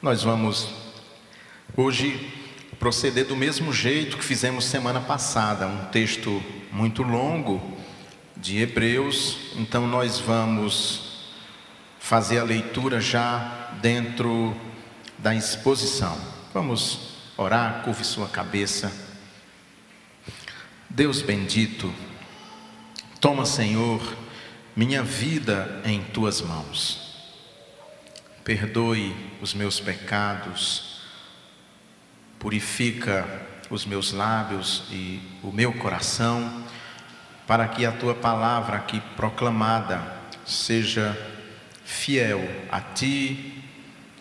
Nós vamos hoje proceder do mesmo jeito que fizemos semana passada, um texto muito longo de Hebreus, então nós vamos fazer a leitura já dentro da exposição. Vamos orar, curve sua cabeça. Deus bendito, toma, Senhor, minha vida em tuas mãos perdoe os meus pecados, purifica os meus lábios e o meu coração, para que a tua palavra aqui proclamada seja fiel a ti,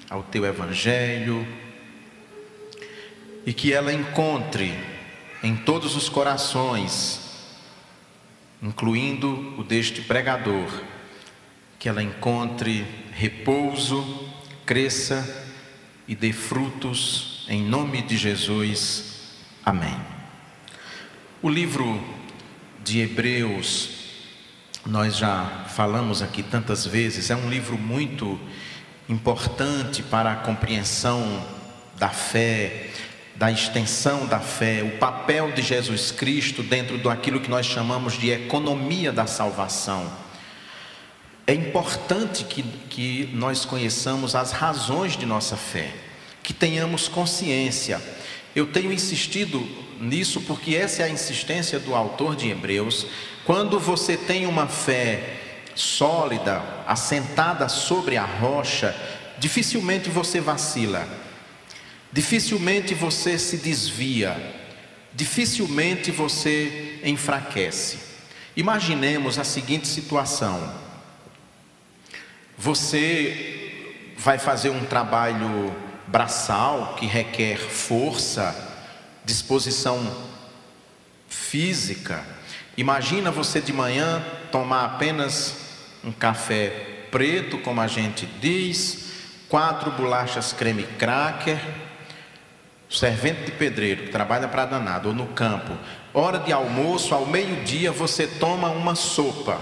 ao teu evangelho, e que ela encontre em todos os corações, incluindo o deste pregador, que ela encontre repouso, cresça e dê frutos em nome de Jesus. Amém. O livro de Hebreus, nós já falamos aqui tantas vezes, é um livro muito importante para a compreensão da fé, da extensão da fé, o papel de Jesus Cristo dentro daquilo que nós chamamos de economia da salvação. É importante que, que nós conheçamos as razões de nossa fé, que tenhamos consciência. Eu tenho insistido nisso porque essa é a insistência do autor de Hebreus. Quando você tem uma fé sólida, assentada sobre a rocha, dificilmente você vacila, dificilmente você se desvia, dificilmente você enfraquece. Imaginemos a seguinte situação: você vai fazer um trabalho braçal que requer força, disposição física. Imagina você de manhã tomar apenas um café preto, como a gente diz, quatro bolachas creme cracker, servente de pedreiro que trabalha para danado ou no campo. Hora de almoço, ao meio-dia, você toma uma sopa.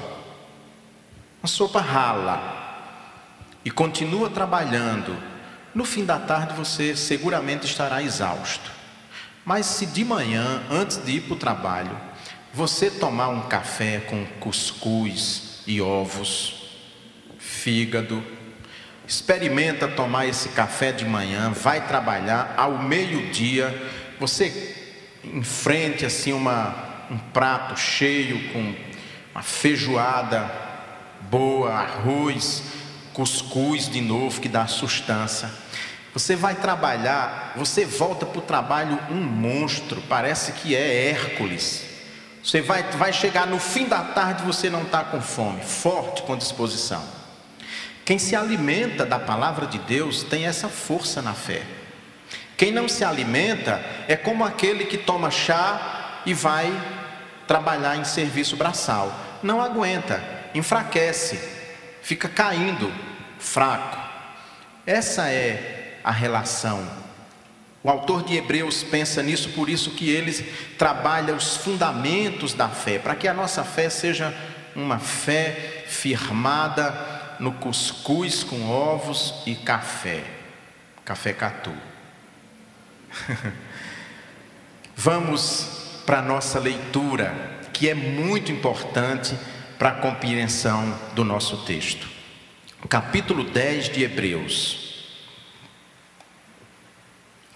Uma sopa rala e continua trabalhando, no fim da tarde você seguramente estará exausto. Mas se de manhã, antes de ir para o trabalho, você tomar um café com cuscuz e ovos, fígado, experimenta tomar esse café de manhã, vai trabalhar ao meio-dia, você enfrente assim uma, um prato cheio com uma feijoada boa, arroz, cuscuz de novo, que dá sustância. Você vai trabalhar, você volta para o trabalho um monstro, parece que é Hércules. Você vai, vai chegar no fim da tarde você não está com fome, forte com disposição. Quem se alimenta da palavra de Deus tem essa força na fé. Quem não se alimenta é como aquele que toma chá e vai trabalhar em serviço braçal. Não aguenta, enfraquece, fica caindo, fraco. Essa é a relação. O autor de Hebreus pensa nisso, por isso que ele trabalha os fundamentos da fé, para que a nossa fé seja uma fé firmada no cuscuz com ovos e café, café catu. Vamos para a nossa leitura, que é muito importante para a compreensão do nosso texto. Capítulo 10 de Hebreus.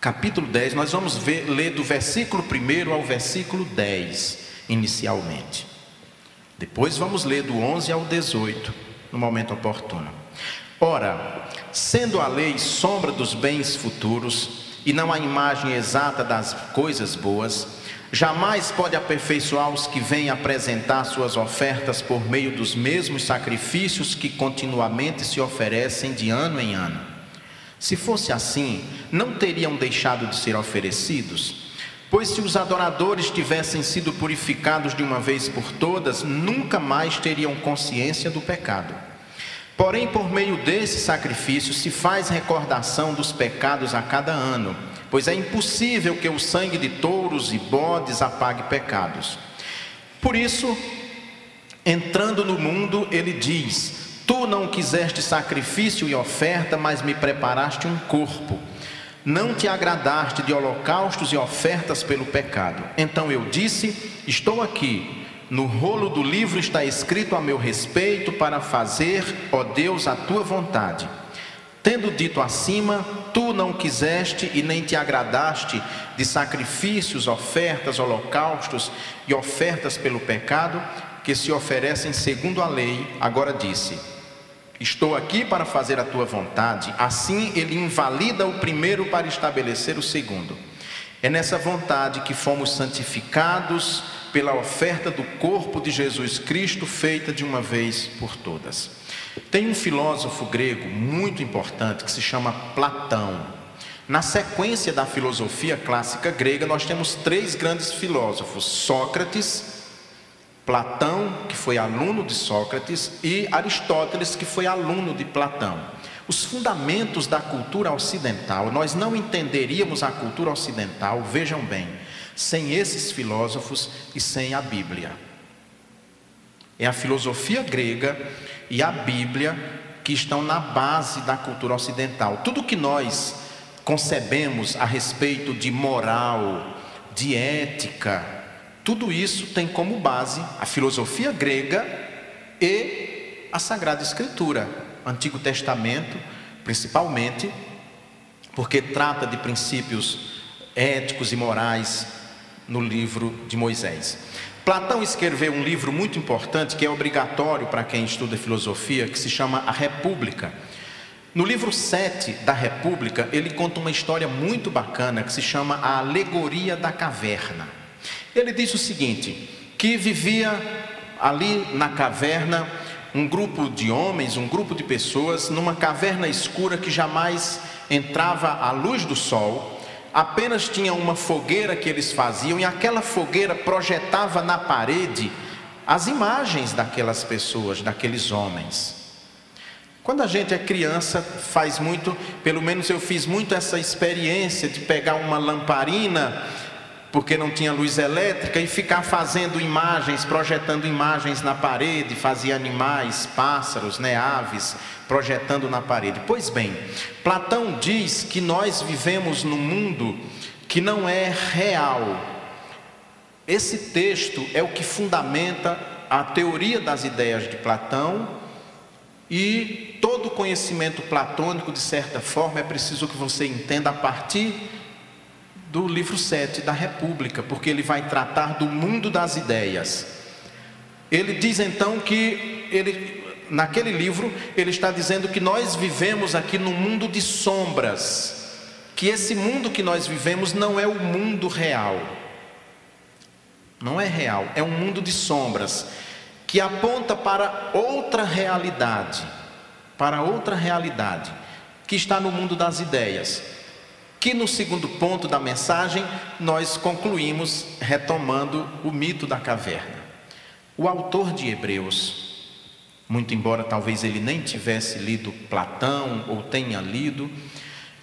Capítulo 10, nós vamos ver, ler do versículo 1 ao versículo 10, inicialmente. Depois vamos ler do 11 ao 18, no momento oportuno. Ora, sendo a lei sombra dos bens futuros e não a imagem exata das coisas boas, Jamais pode aperfeiçoar os que vêm apresentar suas ofertas por meio dos mesmos sacrifícios que continuamente se oferecem de ano em ano. Se fosse assim, não teriam deixado de ser oferecidos? Pois se os adoradores tivessem sido purificados de uma vez por todas, nunca mais teriam consciência do pecado. Porém, por meio desse sacrifício se faz recordação dos pecados a cada ano pois é impossível que o sangue de touros e bodes apague pecados. Por isso, entrando no mundo, ele diz: Tu não quiseste sacrifício e oferta, mas me preparaste um corpo. Não te agradaste de holocaustos e ofertas pelo pecado. Então eu disse: Estou aqui. No rolo do livro está escrito a meu respeito para fazer, ó Deus, a tua vontade. Tendo dito acima, tu não quiseste e nem te agradaste de sacrifícios, ofertas, holocaustos e ofertas pelo pecado que se oferecem segundo a lei, agora disse: Estou aqui para fazer a tua vontade. Assim ele invalida o primeiro para estabelecer o segundo. É nessa vontade que fomos santificados pela oferta do corpo de Jesus Cristo feita de uma vez por todas. Tem um filósofo grego muito importante que se chama Platão. Na sequência da filosofia clássica grega, nós temos três grandes filósofos: Sócrates, Platão, que foi aluno de Sócrates, e Aristóteles, que foi aluno de Platão. Os fundamentos da cultura ocidental, nós não entenderíamos a cultura ocidental, vejam bem, sem esses filósofos e sem a Bíblia. É a filosofia grega e a Bíblia que estão na base da cultura ocidental. Tudo que nós concebemos a respeito de moral, de ética, tudo isso tem como base a filosofia grega e a Sagrada Escritura, Antigo Testamento, principalmente, porque trata de princípios éticos e morais no livro de Moisés. Platão escreveu um livro muito importante que é obrigatório para quem estuda filosofia, que se chama A República. No livro 7 da República, ele conta uma história muito bacana que se chama A Alegoria da Caverna. Ele diz o seguinte: que vivia ali na caverna um grupo de homens, um grupo de pessoas, numa caverna escura que jamais entrava a luz do sol, apenas tinha uma fogueira que eles faziam, e aquela fogueira projetava na parede as imagens daquelas pessoas, daqueles homens. Quando a gente é criança, faz muito, pelo menos eu fiz muito essa experiência de pegar uma lamparina porque não tinha luz elétrica, e ficar fazendo imagens, projetando imagens na parede, fazia animais, pássaros, né, aves, projetando na parede. Pois bem, Platão diz que nós vivemos num mundo que não é real. Esse texto é o que fundamenta a teoria das ideias de Platão e todo conhecimento platônico, de certa forma, é preciso que você entenda a partir do livro 7 da República, porque ele vai tratar do mundo das ideias. Ele diz então que ele naquele livro ele está dizendo que nós vivemos aqui num mundo de sombras, que esse mundo que nós vivemos não é o mundo real. Não é real, é um mundo de sombras que aponta para outra realidade, para outra realidade que está no mundo das ideias que no segundo ponto da mensagem nós concluímos retomando o mito da caverna. O autor de Hebreus, muito embora talvez ele nem tivesse lido Platão ou tenha lido,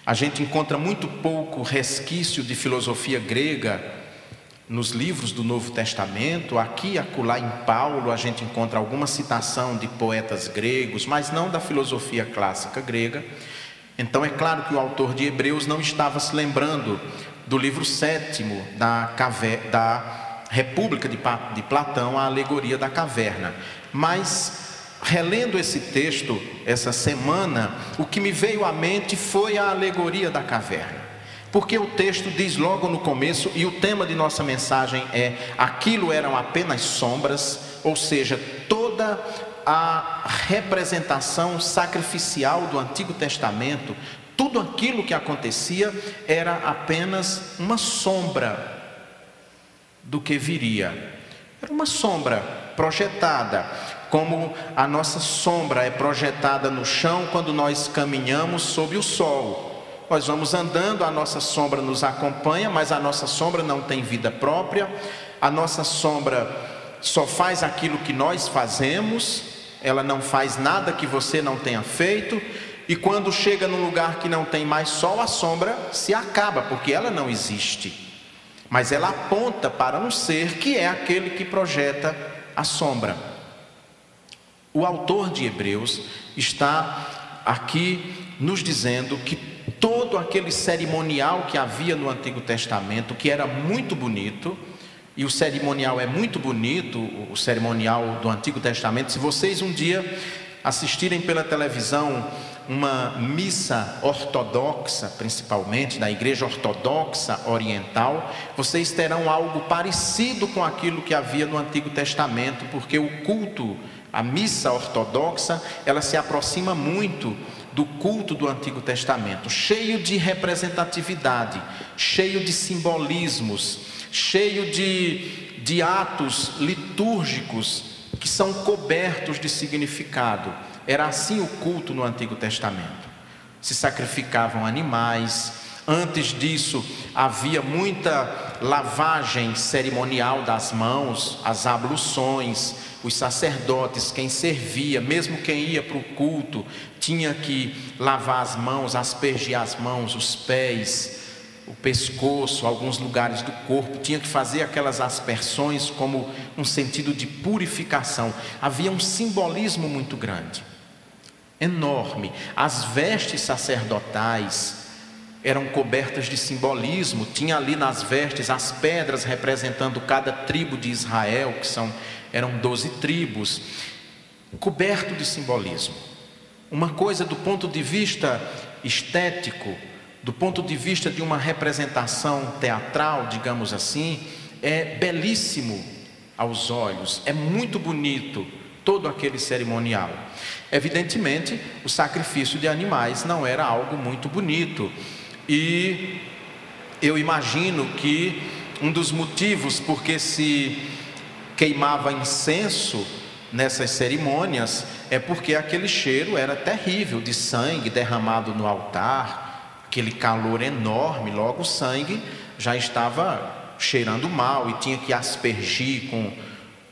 a gente encontra muito pouco resquício de filosofia grega nos livros do Novo Testamento, aqui e acolá em Paulo a gente encontra alguma citação de poetas gregos, mas não da filosofia clássica grega. Então é claro que o autor de Hebreus não estava se lembrando do livro sétimo da, da República de, de Platão, a alegoria da caverna. Mas relendo esse texto essa semana, o que me veio à mente foi a alegoria da caverna. Porque o texto diz logo no começo, e o tema de nossa mensagem é: aquilo eram apenas sombras, ou seja, toda a representação sacrificial do Antigo Testamento, tudo aquilo que acontecia era apenas uma sombra do que viria. Era uma sombra projetada, como a nossa sombra é projetada no chão quando nós caminhamos sob o sol. Nós vamos andando, a nossa sombra nos acompanha, mas a nossa sombra não tem vida própria, a nossa sombra só faz aquilo que nós fazemos, ela não faz nada que você não tenha feito, e quando chega num lugar que não tem mais sol, a sombra se acaba, porque ela não existe. Mas ela aponta para um ser que é aquele que projeta a sombra. O autor de Hebreus está aqui nos dizendo que todo aquele cerimonial que havia no Antigo Testamento, que era muito bonito, e o cerimonial é muito bonito, o cerimonial do Antigo Testamento. Se vocês um dia assistirem pela televisão uma missa ortodoxa, principalmente da Igreja Ortodoxa Oriental, vocês terão algo parecido com aquilo que havia no Antigo Testamento, porque o culto, a missa ortodoxa, ela se aproxima muito do culto do Antigo Testamento, cheio de representatividade, cheio de simbolismos, cheio de, de atos litúrgicos que são cobertos de significado. Era assim o culto no Antigo Testamento. Se sacrificavam animais. Antes disso, havia muita lavagem cerimonial das mãos, as abluções, os sacerdotes, quem servia, mesmo quem ia para o culto, tinha que lavar as mãos, aspergir as mãos, os pés, o pescoço, alguns lugares do corpo, tinha que fazer aquelas aspersões como um sentido de purificação. Havia um simbolismo muito grande enorme. As vestes sacerdotais eram cobertas de simbolismo, tinha ali nas vestes as pedras representando cada tribo de Israel, que são eram doze tribos, coberto de simbolismo. Uma coisa do ponto de vista estético, do ponto de vista de uma representação teatral, digamos assim, é belíssimo aos olhos, é muito bonito todo aquele cerimonial. Evidentemente, o sacrifício de animais não era algo muito bonito. E eu imagino que um dos motivos porque se queimava incenso nessas cerimônias é porque aquele cheiro era terrível de sangue derramado no altar, aquele calor enorme, logo o sangue já estava cheirando mal e tinha que aspergir com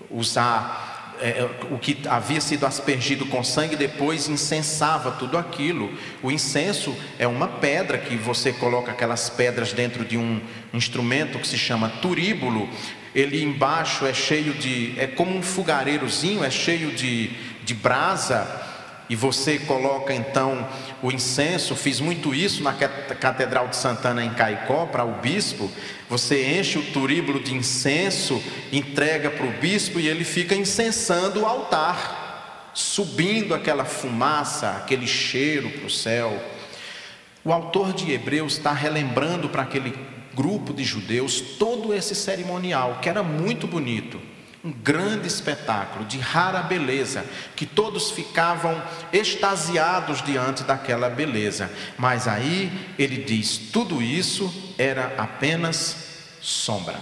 usar é, é, o que havia sido aspergido com sangue, depois incensava tudo aquilo. O incenso é uma pedra que você coloca aquelas pedras dentro de um instrumento que se chama turíbulo. Ele embaixo é cheio de. é como um fogareirozinho, é cheio de, de brasa e você coloca então o incenso, fiz muito isso na Catedral de Santana em Caicó para o bispo. Você enche o turíbulo de incenso, entrega para o bispo e ele fica incensando o altar, subindo aquela fumaça, aquele cheiro para o céu. O autor de Hebreus está relembrando para aquele grupo de judeus todo esse cerimonial, que era muito bonito um grande espetáculo de rara beleza, que todos ficavam extasiados diante daquela beleza. Mas aí ele diz: tudo isso era apenas sombra.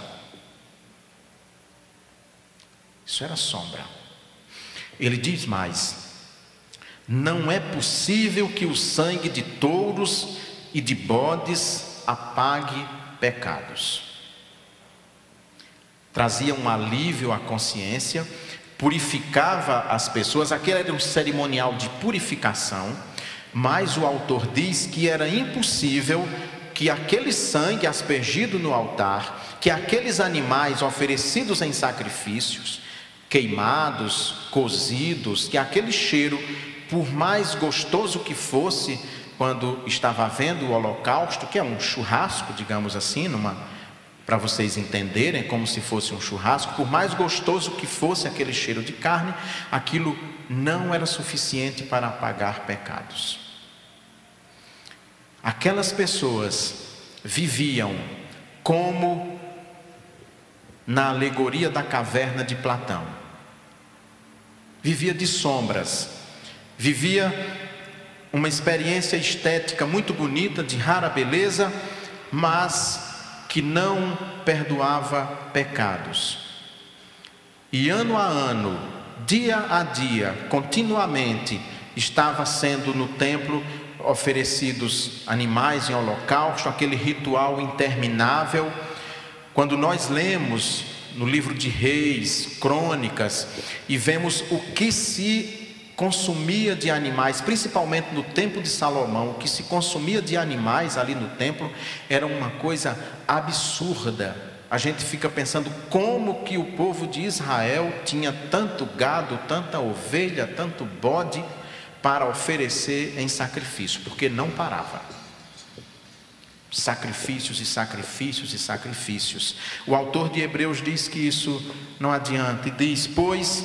Isso era sombra. Ele diz mais: não é possível que o sangue de touros e de bodes apague pecados trazia um alívio à consciência, purificava as pessoas, aquele era um cerimonial de purificação, mas o autor diz que era impossível que aquele sangue aspergido no altar, que aqueles animais oferecidos em sacrifícios, queimados, cozidos, que aquele cheiro, por mais gostoso que fosse, quando estava havendo o holocausto, que é um churrasco, digamos assim, numa para vocês entenderem, como se fosse um churrasco, por mais gostoso que fosse aquele cheiro de carne, aquilo não era suficiente para apagar pecados. Aquelas pessoas viviam como na alegoria da caverna de Platão. Vivia de sombras, vivia uma experiência estética muito bonita, de rara beleza, mas que não perdoava pecados. E ano a ano, dia a dia, continuamente, estava sendo no templo oferecidos animais em holocausto, aquele ritual interminável. Quando nós lemos no livro de Reis, Crônicas, e vemos o que se consumia de animais, principalmente no templo de Salomão, o que se consumia de animais ali no templo era uma coisa absurda, a gente fica pensando como que o povo de Israel tinha tanto gado, tanta ovelha, tanto bode para oferecer em sacrifício, porque não parava. Sacrifícios e sacrifícios e sacrifícios. O autor de Hebreus diz que isso não adianta e diz: Pois,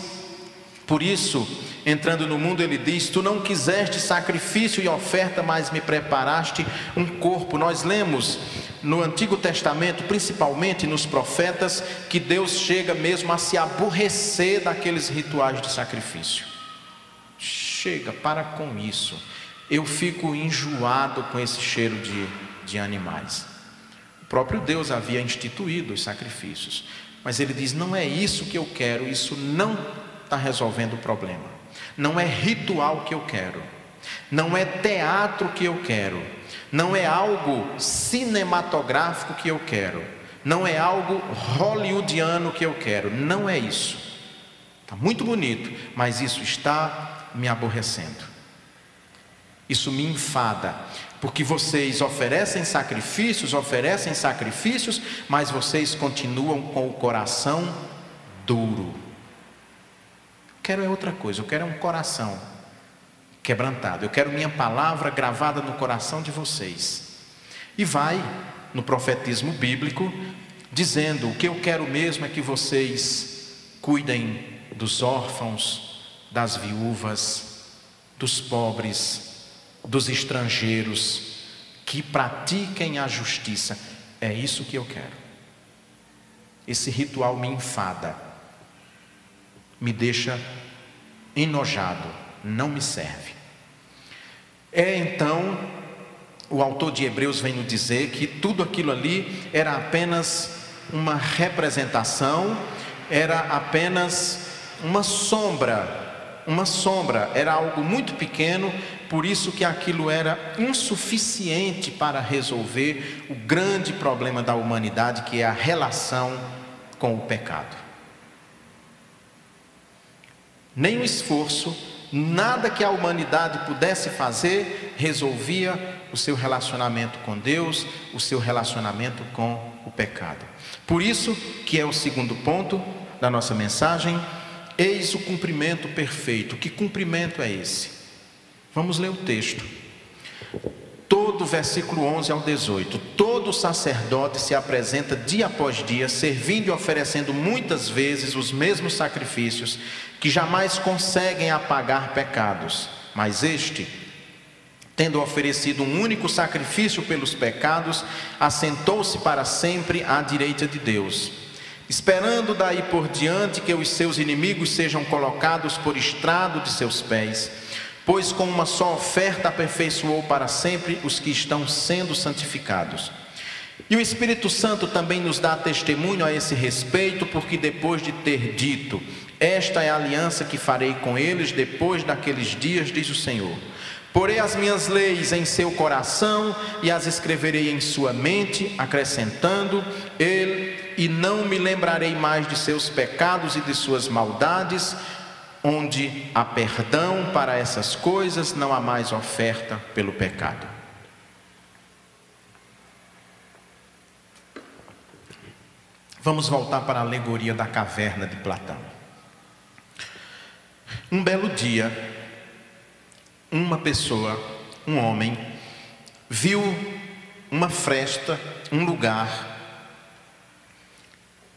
por isso, entrando no mundo, ele diz: Tu não quiseste sacrifício e oferta, mas me preparaste um corpo. Nós lemos no Antigo Testamento, principalmente nos profetas, que Deus chega mesmo a se aborrecer daqueles rituais de sacrifício. Chega, para com isso. Eu fico enjoado com esse cheiro de, de animais. O próprio Deus havia instituído os sacrifícios, mas ele diz: não é isso que eu quero, isso não está resolvendo o problema. Não é ritual que eu quero, não é teatro que eu quero não é algo cinematográfico que eu quero, não é algo hollywoodiano que eu quero, não é isso. Está muito bonito, mas isso está me aborrecendo. Isso me enfada, porque vocês oferecem sacrifícios, oferecem sacrifícios, mas vocês continuam com o coração duro. Quero é outra coisa, eu quero é um coração quebrantado. Eu quero minha palavra gravada no coração de vocês. E vai no profetismo bíblico dizendo: o que eu quero mesmo é que vocês cuidem dos órfãos, das viúvas, dos pobres, dos estrangeiros, que pratiquem a justiça. É isso que eu quero. Esse ritual me enfada, me deixa enojado, não me serve. É então, o autor de Hebreus vem nos dizer que tudo aquilo ali era apenas uma representação, era apenas uma sombra, uma sombra, era algo muito pequeno, por isso que aquilo era insuficiente para resolver o grande problema da humanidade, que é a relação com o pecado. O esforço Nada que a humanidade pudesse fazer resolvia o seu relacionamento com Deus, o seu relacionamento com o pecado. Por isso que é o segundo ponto da nossa mensagem, eis o cumprimento perfeito. Que cumprimento é esse? Vamos ler o texto. Todo versículo 11 ao 18. Todo sacerdote se apresenta dia após dia, servindo e oferecendo muitas vezes os mesmos sacrifícios que jamais conseguem apagar pecados, mas este, tendo oferecido um único sacrifício pelos pecados, assentou-se para sempre à direita de Deus, esperando daí por diante que os seus inimigos sejam colocados por estrado de seus pés. Pois com uma só oferta aperfeiçoou para sempre os que estão sendo santificados. E o Espírito Santo também nos dá testemunho a esse respeito, porque depois de ter dito: esta é a aliança que farei com eles depois daqueles dias, diz o Senhor. Porei as minhas leis em seu coração e as escreverei em sua mente, acrescentando ele, e não me lembrarei mais de seus pecados e de suas maldades, onde há perdão para essas coisas, não há mais oferta pelo pecado. Vamos voltar para a alegoria da caverna de Platão. Um belo dia, uma pessoa, um homem, viu uma fresta, um lugar,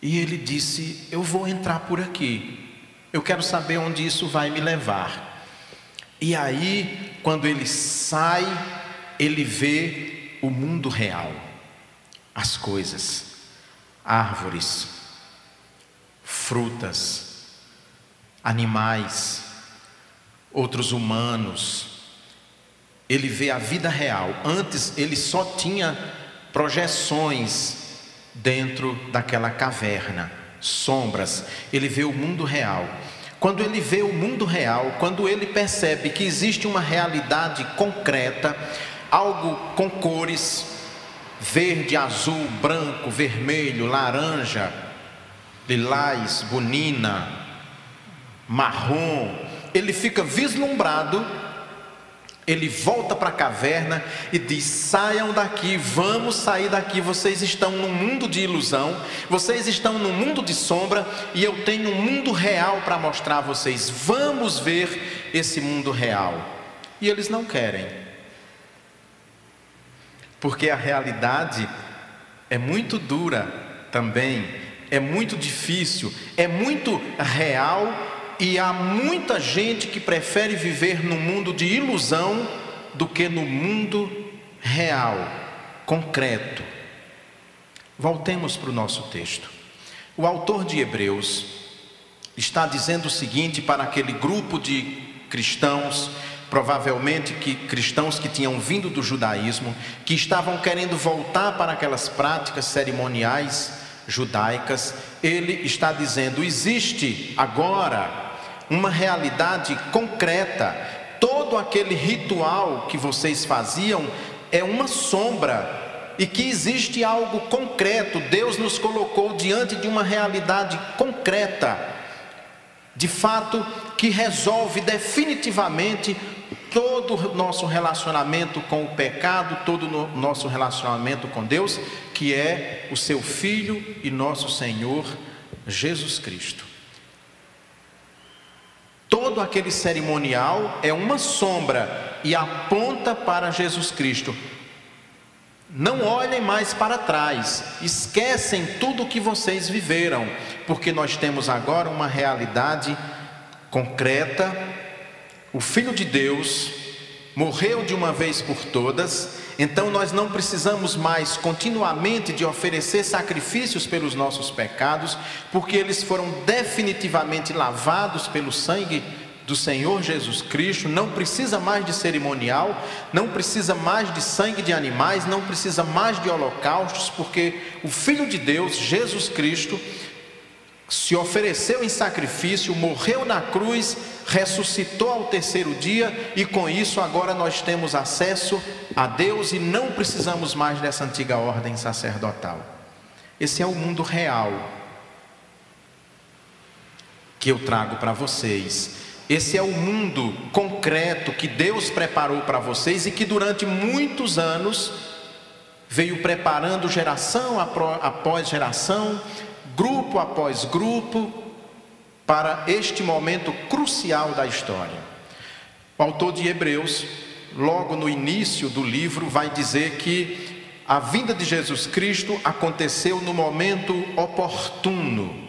e ele disse: Eu vou entrar por aqui, eu quero saber onde isso vai me levar. E aí, quando ele sai, ele vê o mundo real, as coisas, árvores, frutas, animais, outros humanos. Ele vê a vida real. Antes ele só tinha projeções dentro daquela caverna, sombras. Ele vê o mundo real. Quando ele vê o mundo real, quando ele percebe que existe uma realidade concreta, algo com cores verde, azul, branco, vermelho, laranja, lilás, bonina, marrom, ele fica vislumbrado Ele volta para a caverna e diz: saiam daqui, vamos sair daqui. Vocês estão num mundo de ilusão, vocês estão num mundo de sombra, e eu tenho um mundo real para mostrar a vocês. Vamos ver esse mundo real. E eles não querem, porque a realidade é muito dura também, é muito difícil, é muito real e há muita gente que prefere viver no mundo de ilusão do que no mundo real, concreto. Voltemos para o nosso texto. O autor de Hebreus está dizendo o seguinte para aquele grupo de cristãos, provavelmente que cristãos que tinham vindo do judaísmo, que estavam querendo voltar para aquelas práticas cerimoniais judaicas, ele está dizendo: existe agora uma realidade concreta. Todo aquele ritual que vocês faziam é uma sombra e que existe algo concreto. Deus nos colocou diante de uma realidade concreta, de fato, que resolve definitivamente todo o nosso relacionamento com o pecado, todo o nosso relacionamento com Deus, que é o seu Filho e nosso Senhor Jesus Cristo. Todo aquele cerimonial é uma sombra e aponta para Jesus Cristo. Não olhem mais para trás, esquecem tudo o que vocês viveram, porque nós temos agora uma realidade concreta. O Filho de Deus morreu de uma vez por todas, então nós não precisamos mais continuamente de oferecer sacrifícios pelos nossos pecados, porque eles foram definitivamente lavados pelo sangue do Senhor Jesus Cristo, não precisa mais de cerimonial, não precisa mais de sangue de animais, não precisa mais de holocaustos, porque o Filho de Deus, Jesus Cristo, se ofereceu em sacrifício, morreu na cruz, ressuscitou ao terceiro dia e com isso agora nós temos acesso a Deus e não precisamos mais dessa antiga ordem sacerdotal. Esse é o mundo real que eu trago para vocês. Esse é o mundo concreto que Deus preparou para vocês e que durante muitos anos veio preparando geração após geração, grupo após grupo, para este momento crucial da história. O autor de Hebreus, logo no início do livro, vai dizer que a vinda de Jesus Cristo aconteceu no momento oportuno.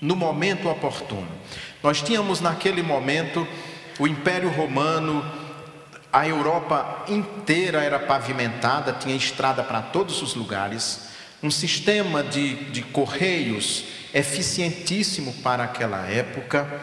No momento oportuno. Nós tínhamos naquele momento o Império Romano, a Europa inteira era pavimentada, tinha estrada para todos os lugares um sistema de, de correios eficientíssimo para aquela época.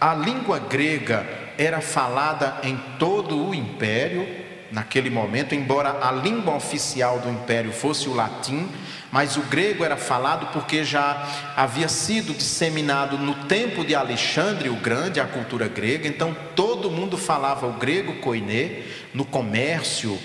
A língua grega era falada em todo o império, naquele momento, embora a língua oficial do império fosse o latim, mas o grego era falado porque já havia sido disseminado no tempo de Alexandre o Grande a cultura grega, então todo mundo falava o grego koiné no comércio,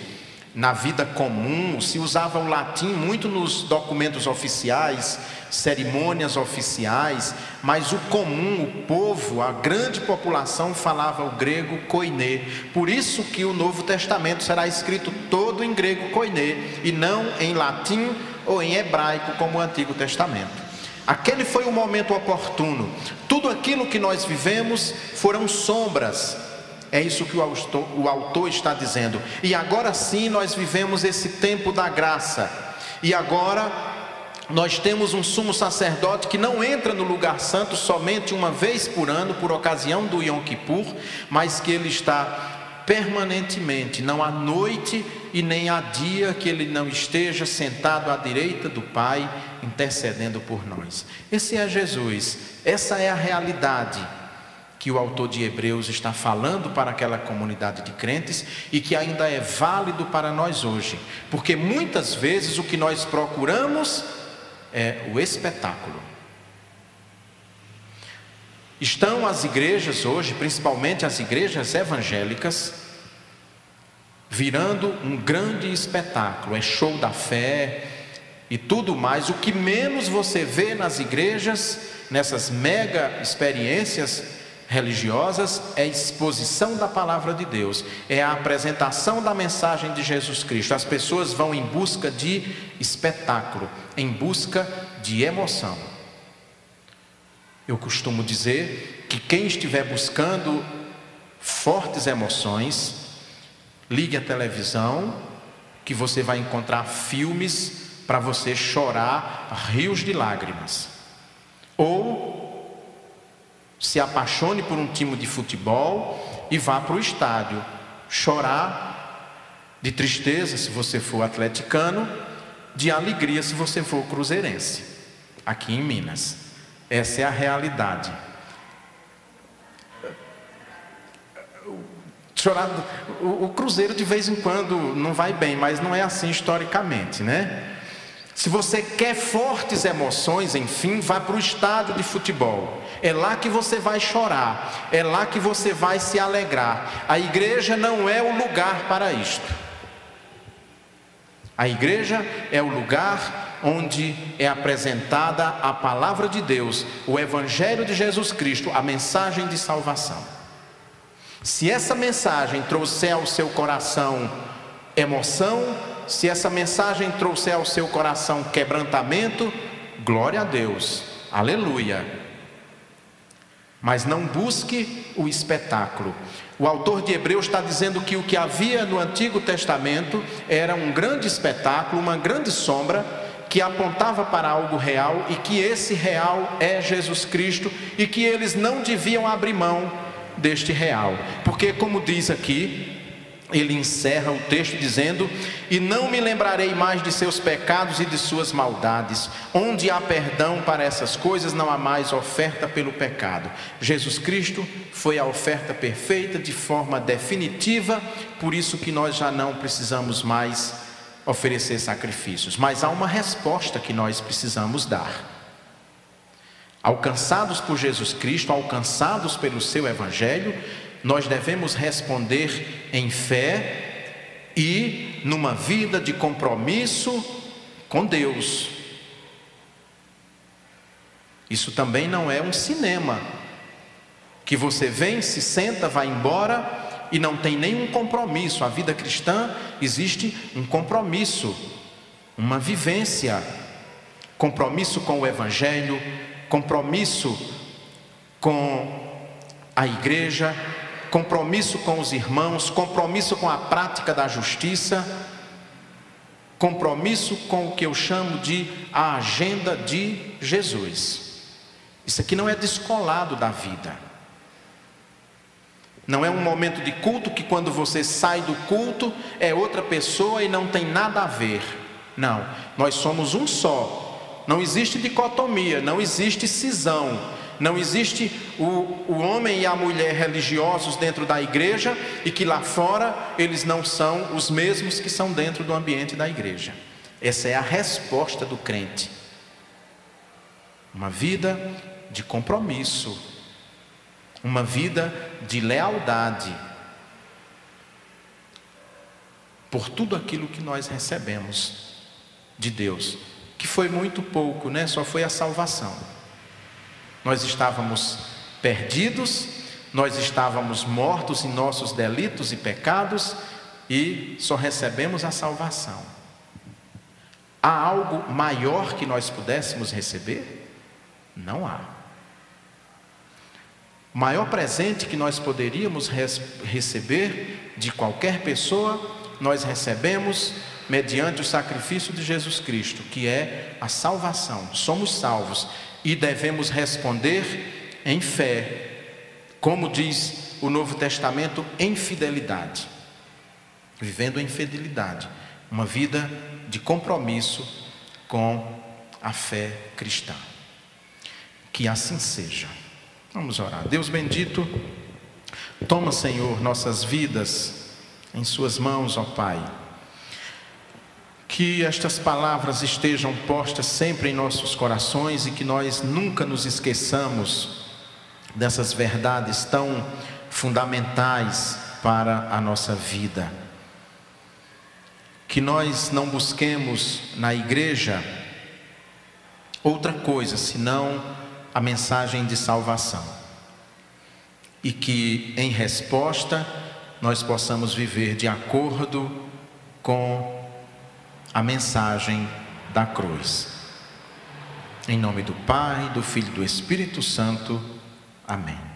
na vida comum, se usava o latim muito nos documentos oficiais, cerimônias oficiais, mas o comum, o povo, a grande população falava o grego koiné. Por isso que o Novo Testamento será escrito todo em grego koiné e não em latim ou em hebraico como o Antigo Testamento. Aquele foi o momento oportuno. Tudo aquilo que nós vivemos foram sombras é isso que o autor, está dizendo. E agora sim nós vivemos esse tempo da graça. E agora nós temos um sumo sacerdote que não entra no lugar santo somente uma vez por ano, por ocasião do Yom Kippur, mas que ele está permanentemente, não há noite e nem há dia que ele não esteja sentado à direita do Pai, intercedendo por nós. Esse é Jesus, essa é a realidade que o autor de Hebreus está falando para aquela comunidade de crentes e que ainda é válido para nós hoje, porque muitas vezes o que nós procuramos é o espetáculo. Estão as igrejas hoje, principalmente as igrejas evangélicas, virando um grande espetáculo, é show da fé e tudo mais. O que menos você vê nas igrejas, nessas mega experiências religiosas é exposição da palavra de Deus, é a apresentação da mensagem de Jesus Cristo. As pessoas vão em busca de espetáculo, em busca de emoção. Eu costumo dizer que quem estiver buscando fortes emoções, ligue a televisão, que você vai encontrar filmes para você chorar rios de lágrimas. Ou se apaixone por um time de futebol e vá para o estádio chorar de tristeza se você for atleticano, de alegria se você for cruzeirense, aqui em Minas. Essa é a realidade. Chorar, o, o Cruzeiro de vez em quando não vai bem, mas não é assim historicamente, né? Se você quer fortes emoções, enfim, vá para o estádio de futebol. É lá que você vai chorar, é lá que você vai se alegrar. A igreja não é o lugar para isto. A igreja é o lugar onde é apresentada a palavra de Deus, o Evangelho de Jesus Cristo, a mensagem de salvação. Se essa mensagem trouxer ao seu coração emoção, se essa mensagem trouxer ao seu coração quebrantamento, glória a Deus, aleluia. Mas não busque o espetáculo. O autor de Hebreus está dizendo que o que havia no Antigo Testamento era um grande espetáculo, uma grande sombra que apontava para algo real e que esse real é Jesus Cristo e que eles não deviam abrir mão deste real, porque, como diz aqui, ele encerra o texto dizendo: E não me lembrarei mais de seus pecados e de suas maldades. Onde há perdão para essas coisas, não há mais oferta pelo pecado. Jesus Cristo foi a oferta perfeita de forma definitiva, por isso que nós já não precisamos mais oferecer sacrifícios. Mas há uma resposta que nós precisamos dar. Alcançados por Jesus Cristo, alcançados pelo seu Evangelho, nós devemos responder em fé e numa vida de compromisso com Deus. Isso também não é um cinema que você vem, se senta, vai embora e não tem nenhum compromisso. A vida cristã existe um compromisso, uma vivência, compromisso com o Evangelho, compromisso com a igreja, compromisso com os irmãos, compromisso com a prática da justiça, compromisso com o que eu chamo de a agenda de Jesus. Isso aqui não é descolado da vida. Não é um momento de culto que quando você sai do culto é outra pessoa e não tem nada a ver. Não, nós somos um só. Não existe dicotomia, não existe cisão. Não existe o, o homem e a mulher religiosos dentro da igreja e que lá fora eles não são os mesmos que são dentro do ambiente da igreja. Essa é a resposta do crente. Uma vida de compromisso, uma vida de lealdade por tudo aquilo que nós recebemos de Deus, que foi muito pouco, né? Só foi a salvação. Nós estávamos perdidos, nós estávamos mortos em nossos delitos e pecados e só recebemos a salvação. Há algo maior que nós pudéssemos receber? Não há. O maior presente que nós poderíamos receber de qualquer pessoa, nós recebemos mediante o sacrifício de Jesus Cristo, que é a salvação. Somos salvos e devemos responder em fé, como diz o Novo Testamento, em fidelidade. Vivendo em fidelidade, uma vida de compromisso com a fé cristã. Que assim seja. Vamos orar. Deus bendito, toma, Senhor, nossas vidas em Suas mãos, ó Pai que estas palavras estejam postas sempre em nossos corações e que nós nunca nos esqueçamos dessas verdades tão fundamentais para a nossa vida. Que nós não busquemos na igreja outra coisa senão a mensagem de salvação. e que, em resposta, nós possamos viver de acordo com a mensagem da cruz. Em nome do Pai, do Filho e do Espírito Santo. Amém.